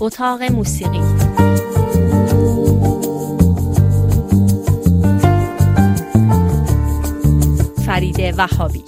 اتاق موسیقی فرید وهابی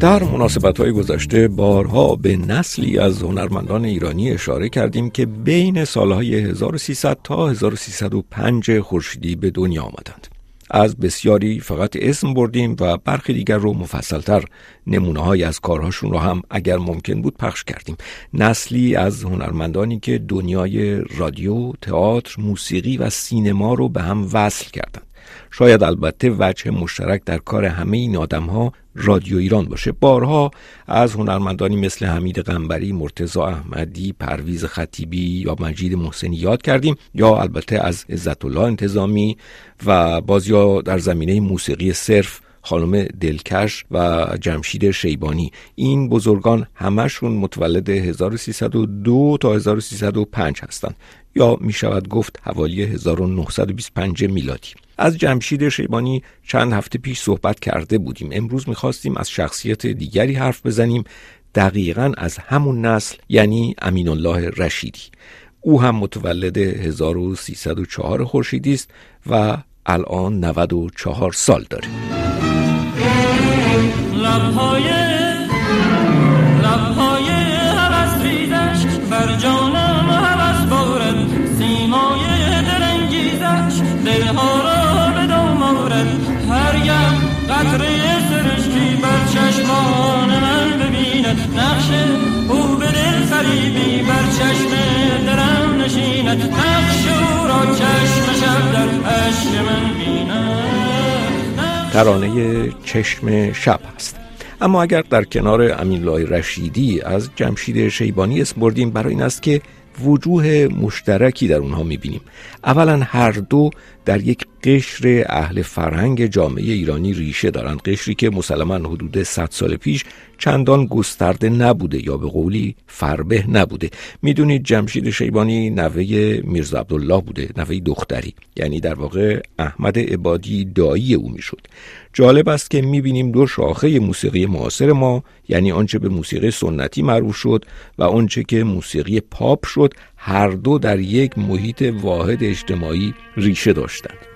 در مناسبت های گذشته بارها به نسلی از هنرمندان ایرانی اشاره کردیم که بین سالهای 1300 تا 1305 خورشیدی به دنیا آمدند. از بسیاری فقط اسم بردیم و برخی دیگر رو مفصلتر نمونه های از کارهاشون رو هم اگر ممکن بود پخش کردیم. نسلی از هنرمندانی که دنیای رادیو، تئاتر، موسیقی و سینما رو به هم وصل کردند. شاید البته وجه مشترک در کار همه این آدم ها رادیو ایران باشه. بارها از هنرمندانی مثل حمید قنبری، مرتزا احمدی، پرویز خطیبی یا مجید محسنی یاد کردیم یا البته از عزت الله انتظامی و باز یا در زمینه موسیقی صرف خانم دلکش و جمشید شیبانی. این بزرگان همشون متولد 1302 تا 1305 هستند یا می شود گفت حوالی 1925 میلادی. از جمشید شیبانی چند هفته پیش صحبت کرده بودیم. امروز می‌خواستیم از شخصیت دیگری حرف بزنیم. دقیقا از همون نسل یعنی امین الله رشیدی. او هم متولد 1304 خورشیدی است و الان 94 سال داره. لبهای لبهای بر جانم هوس بارد. سیمای دلنگیزش دلها را به دام آورد. هر یم قطره سرشکی بر چشمان من ببیند. نقش او به دل فریبی بر چشم درم نشیند. نقش او را چشم شب در عشق من بیند. ترانه چشم شب هست. اما اگر در کنار امین رشیدی از جمشید شیبانی اسم بردیم برای این است که وجوه مشترکی در اونها می‌بینیم. اولا هر دو در یک قشر اهل فرهنگ جامعه ایرانی ریشه دارند. قشری که مسلما حدود 100 سال پیش چندان گسترده نبوده یا به قولی فربه نبوده. می‌دونید جمشید شیبانی نوه میرزا عبدالله بوده نوه دختری. یعنی در واقع احمد عبادی دایی او می‌شد. جالب است که می‌بینیم دو شاخه موسیقی معاصر ما یعنی آنچه به موسیقی سنتی معروف شد و آنچه که موسیقی پاپ شد هر دو در یک محیط واحد اجتماعی ریشه داشتند.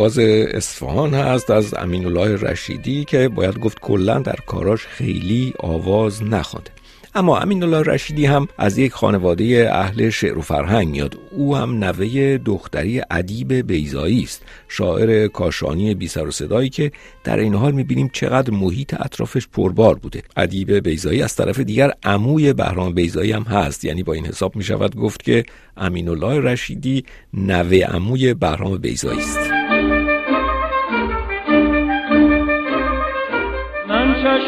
آواز اصفهان هست از امین الله رشیدی که باید گفت کلا در کاراش خیلی آواز نخوانده اما امین الله رشیدی هم از یک خانواده اهل شعر و فرهنگ میاد. او هم نوه دختری ادیب بیزایی است. شاعر کاشانی بی سر و صدایی که در این حال می‌بینیم چقدر محیط اطرافش پربار بوده. ادیب بیزایی از طرف دیگر عموی بهرام بیزایی هم هست. یعنی با این حساب می‌شود گفت که امین الله رشیدی نوه عموی بهرام بیزایی است.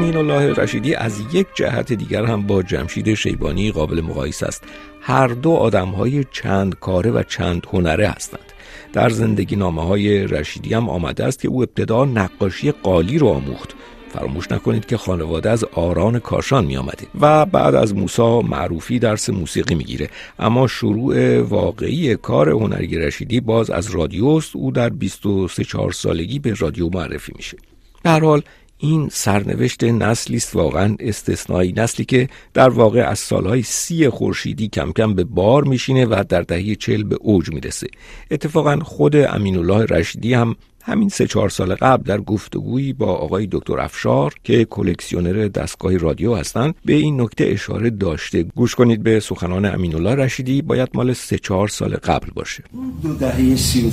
امین الله رشیدی از یک جهت دیگر هم با جمشید شیبانی قابل مقایسه است. هر دو آدم های چند کاره و چند هنره هستند. در زندگی نامه های رشیدی هم آمده است که او ابتدا نقاشی قالی رو آموخت. فراموش نکنید که خانواده از آران کاشان می آمده و بعد از موسا معروفی درس موسیقی می‌گیره. اما شروع واقعی کار هنرگی رشیدی باز از رادیوست. او در 23 4 سالگی به رادیو معرفی میشه. در حال این سرنوشت نسلی است واقعا استثنایی نسلی که در واقع از سالهای سی خورشیدی کم کم به بار میشینه و در دهه چل به اوج می‌رسه. اتفاقا خود امین الله رشیدی هم همین سه چهار سال قبل در گفتگویی با آقای دکتر افشار که کلکسیونر دستگاه رادیو هستند به این نکته اشاره داشته. گوش کنید به سخنان امین الله رشیدی باید مال سه چهار سال قبل باشه. دو دهه سی و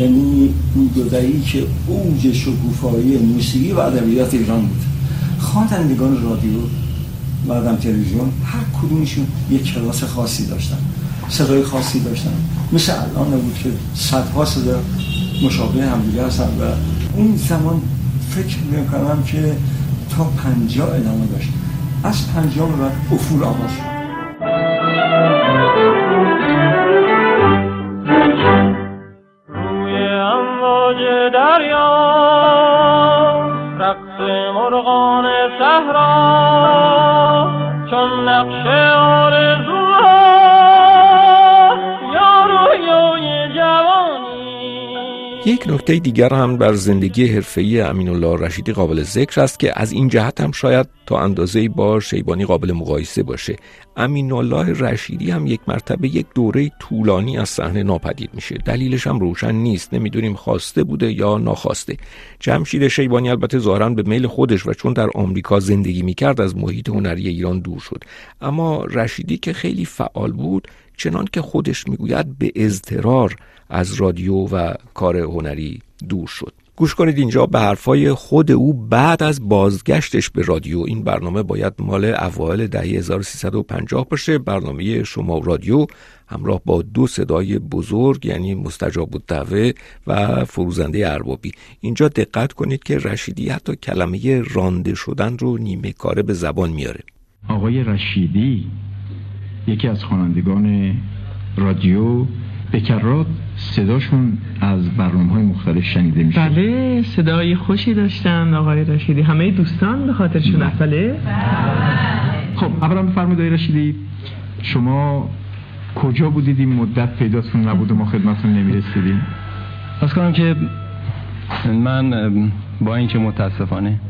یعنی اون دو دهی که اوج شکوفایی موسیقی و ادبیات ایران بود. خوانندگان رادیو بعدم تلویزیون هر کدومشون یک کلاس خاصی داشتن صدای خاصی داشتن. مثل الان نبود که صدها صدا مشابه همدیگه هستن و اون زمان فکر می‌کنم که تا پنجا ادامه داشت. از پنجا به بعد افول آغاز شد. یک نکته دیگر هم بر زندگی حرفه‌ای امین الله رشیدی قابل ذکر است که از این جهت هم شاید تا اندازه‌ای با شیبانی قابل مقایسه باشه. امین الله رشیدی هم یک مرتبه یک دوره طولانی از صحنه ناپدید میشه. دلیلش هم روشن نیست. نمی‌دونیم خواسته بوده یا ناخواسته. جمشید شیبانی البته ظاهرا به میل خودش و چون در آمریکا زندگی می‌کرد از محیط هنری ایران دور شد. اما رشیدی که خیلی فعال بود چنان که خودش می‌گوید به اضطرار از رادیو و کار هنری دور شد. گوش کنید اینجا به حرفای خود او بعد از بازگشتش به رادیو. این برنامه باید مال اوایل دهه 1350 باشه. برنامه شما رادیو همراه با دو صدای بزرگ یعنی مستجاب الدعوه و فروزنده اربابی. اینجا دقت کنید که رشیدی حتی کلمه رانده شدن رو نیمه کاره به زبان میاره. آقای رشیدی یکی از خوانندگان رادیو به کرات صداشون از برنامه های مختلف شنیده میشه بله صدای خوشی داشتن آقای رشیدی. همه دوستان به خاطرشون بله. خب اولا بفرمایید آقای رشیدی شما کجا بودید این مدت پیداتون نبود و ما خدمتون نمی‌رسیدیم. از کنم که من با اینکه متاسفانه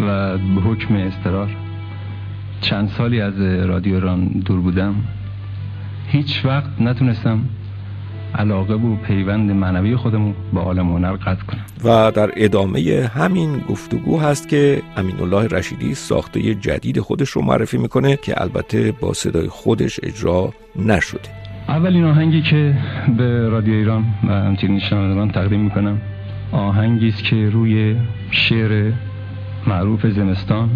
و به حکم استرار چند سالی از رادیو ایران دور بودم. هیچ وقت نتونستم علاقه و پیوند معنوی خودمون با عالم هنر قطع کنم. و در ادامه همین گفتگو هست که امین الله رشیدی ساخته جدید خودش رو معرفی می‌کنه که البته با صدای خودش اجرا نشده. اولین آهنگی که به رادیو ایران و همچنین شنوندگان تقدیم می‌کنم آهنگی است که روی شعر معروف زمستان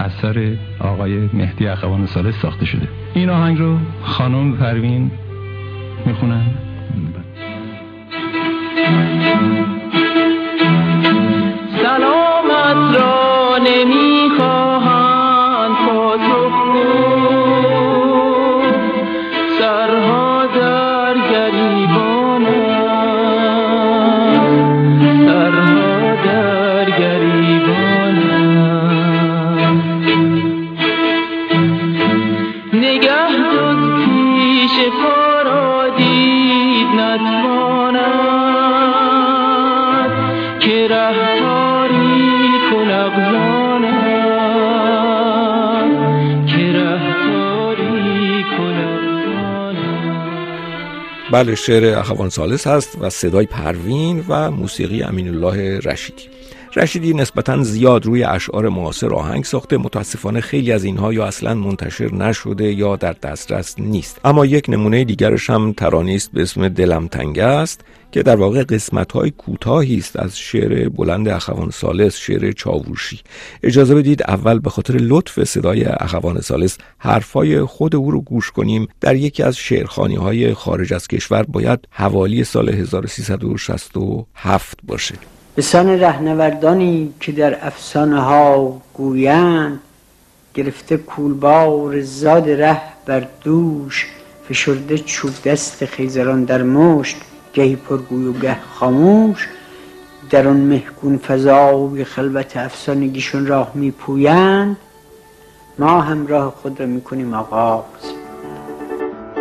اثر آقای مهدی اخوان ساله ساخته شده. این آهنگ رو خانم پروین می‌خونن؟ سلامت را نمی‌خواهند بله شعر اخوان سالس هست و صدای پروین و موسیقی امین الله رشیدی. رشیدی نسبتا زیاد روی اشعار معاصر آهنگ ساخته. متاسفانه خیلی از اینها یا اصلا منتشر نشده یا در دسترس نیست. اما یک نمونه دیگرش هم ترانه است به اسم دلم تنگ است که در واقع قسمت های کوتاهی است از شعر بلند اخوان سالس شعر چاووشی اجازه بدید اول به خاطر لطف صدای اخوان سالس حرفای خود او رو گوش کنیم. در یکی از شعرخانی های خارج از کشور باید حوالی سال 1367 باشه. به سان رهنوردانی که در افسانه ها گویند گرفته کولبار زاد ره بر دوش فشرده چوب دست خیزران در مشت گهی پرگوی و گه خاموش. در آن مهگون فضای خلوت افسانگیشون راه میپویند. ما هم راه خود را می‌کنیم آغاز.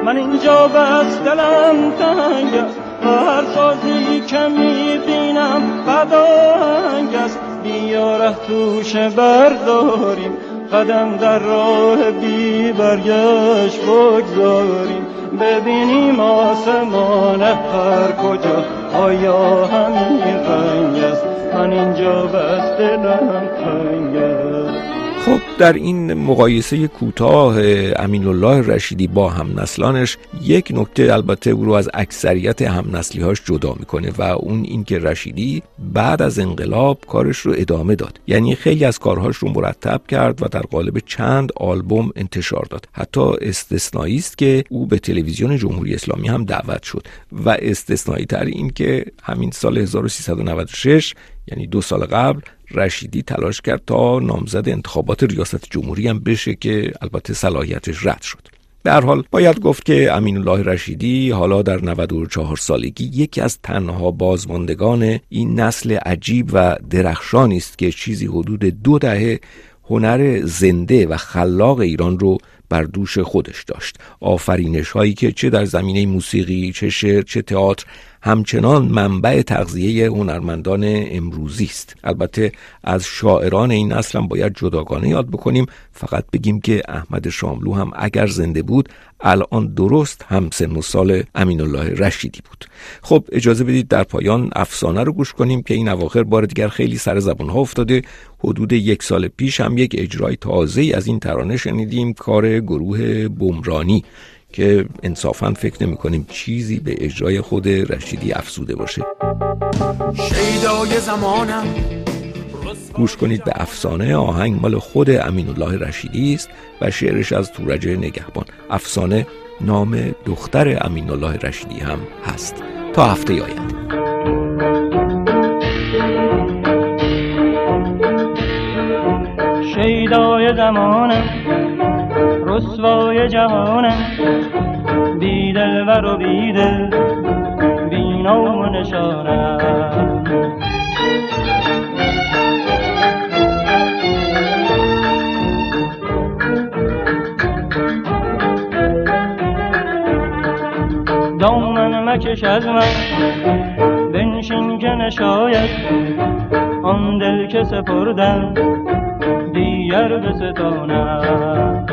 من اینجا بس دلم تنگ هر سازی که می‌بینم بدانگ است. بیا ره توش برداریم. قدم در راه بی برگشت بگذاریم. ببینیم آسمان هر کجا. آیا همین رنگ است؟ من اینجا بس دلم تنگ است. خب در این مقایسه کوتاه امین الله رشیدی با هم نسلانش یک نکته البته او رو از اکثریت هم هاش جدا می‌کنه و اون اینکه رشیدی بعد از انقلاب کارش رو ادامه داد. یعنی خیلی از کارهاش رو مرتب کرد و در قالب چند آلبوم انتشار داد. حتی استثنایی است که او به تلویزیون جمهوری اسلامی هم دعوت شد. و استثنایی تر این که همین سال 1396 یعنی دو سال قبل رشیدی تلاش کرد تا نامزد انتخابات ریاست جمهوری هم بشه که البته صلاحیتش رد شد. به هر حال باید گفت که امین الله رشیدی حالا در 94 سالگی یکی از تنها بازماندگان این نسل عجیب و درخشانی است که چیزی حدود دو دهه هنر زنده و خلاق ایران رو بر دوش خودش داشت. آفرینش هایی که چه در زمینه موسیقی چه شعر چه تئاتر همچنان منبع تغذیه هنرمندان امروزی است. البته از شاعران این هم باید جداگانه یاد بکنیم. فقط بگیم که احمد شاملو هم اگر زنده بود الان درست هم سن و سال امین الله رشیدی بود. خب اجازه بدید در پایان افسانه رو گوش کنیم که این اواخر بار دیگر خیلی سر زبان ها افتاده. حدود یک سال پیش هم یک اجرای تازه از این ترانه شنیدیم کار گروه بمرانی که انصافا فکر نمی کنیم چیزی به اجرای خود رشیدی افسوده باشه. شیدای زمانم گوش کنید به افسانه آهنگ مال خود امین الله رشیدی است و شعرش از تورج نگهبان. افسانه نام دختر امین الله رشیدی هم هست. تا هفته آینده. شیدای زمانم رسوای جهانم بیدل و بیدل بینام و نشانم مکش از من بنشین که نشاید آن دل که سپردم دیگر به ستانم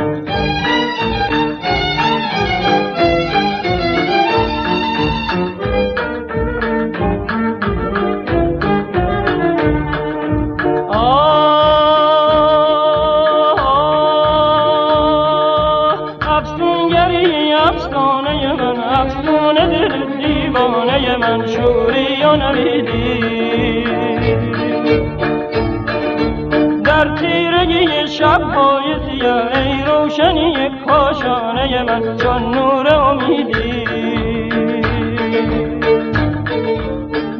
من چون نور امیدی.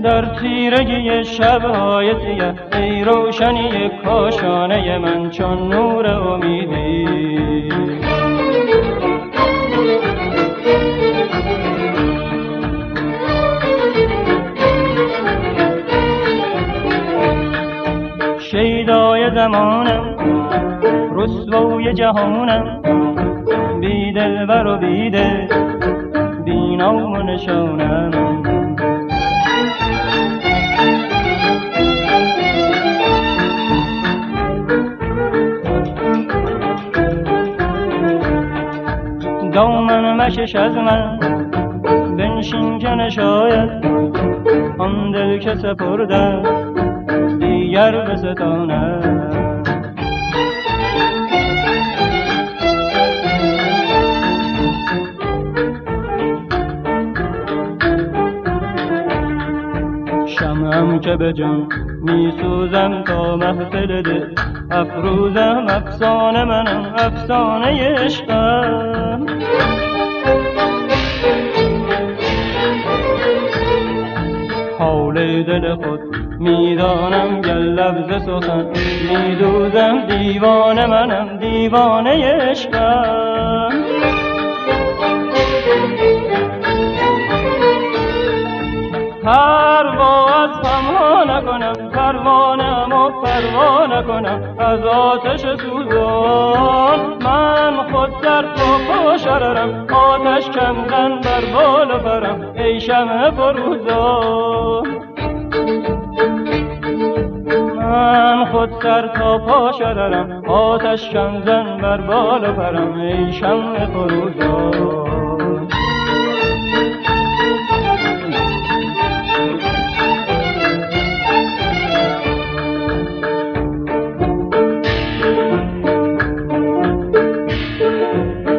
در تیرگی شبهای سیه ای روشنی کاشانه من چون نور امیدی. شیدای زمانم رسوای جهانم. دلبر و بیده بینام و نشانم. دامن مشش از من. بنشین که نشاید. آن دل که سپرده. دیگر ستانم که به جان می سوزم تا محفل دل افروزم افسانه منم افسانه عشقم. حال دل خود می‌دانم گل لفظ سخن میدوزم دیوانه منم دیوانه عشقم پرواز پما نکنم پروانم و پروا نکنم از آتش سوزان من خود در تو خوشررم آتش کمزن بر بال برم ای شمع فروزان باد سر تا پا آتش کم زن بر بال و برم. ای شمع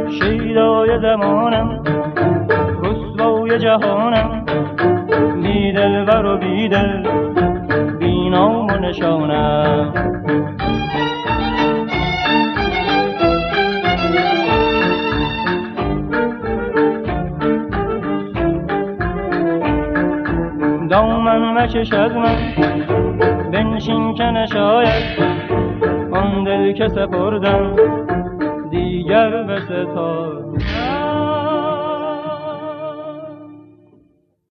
شیدای زمانم رسوای جهانم. بی دلبر و بی دل بینام و نشانم. دامن مکش از من بنشین که نشاید آن دل که سپردم دیگر به ستاد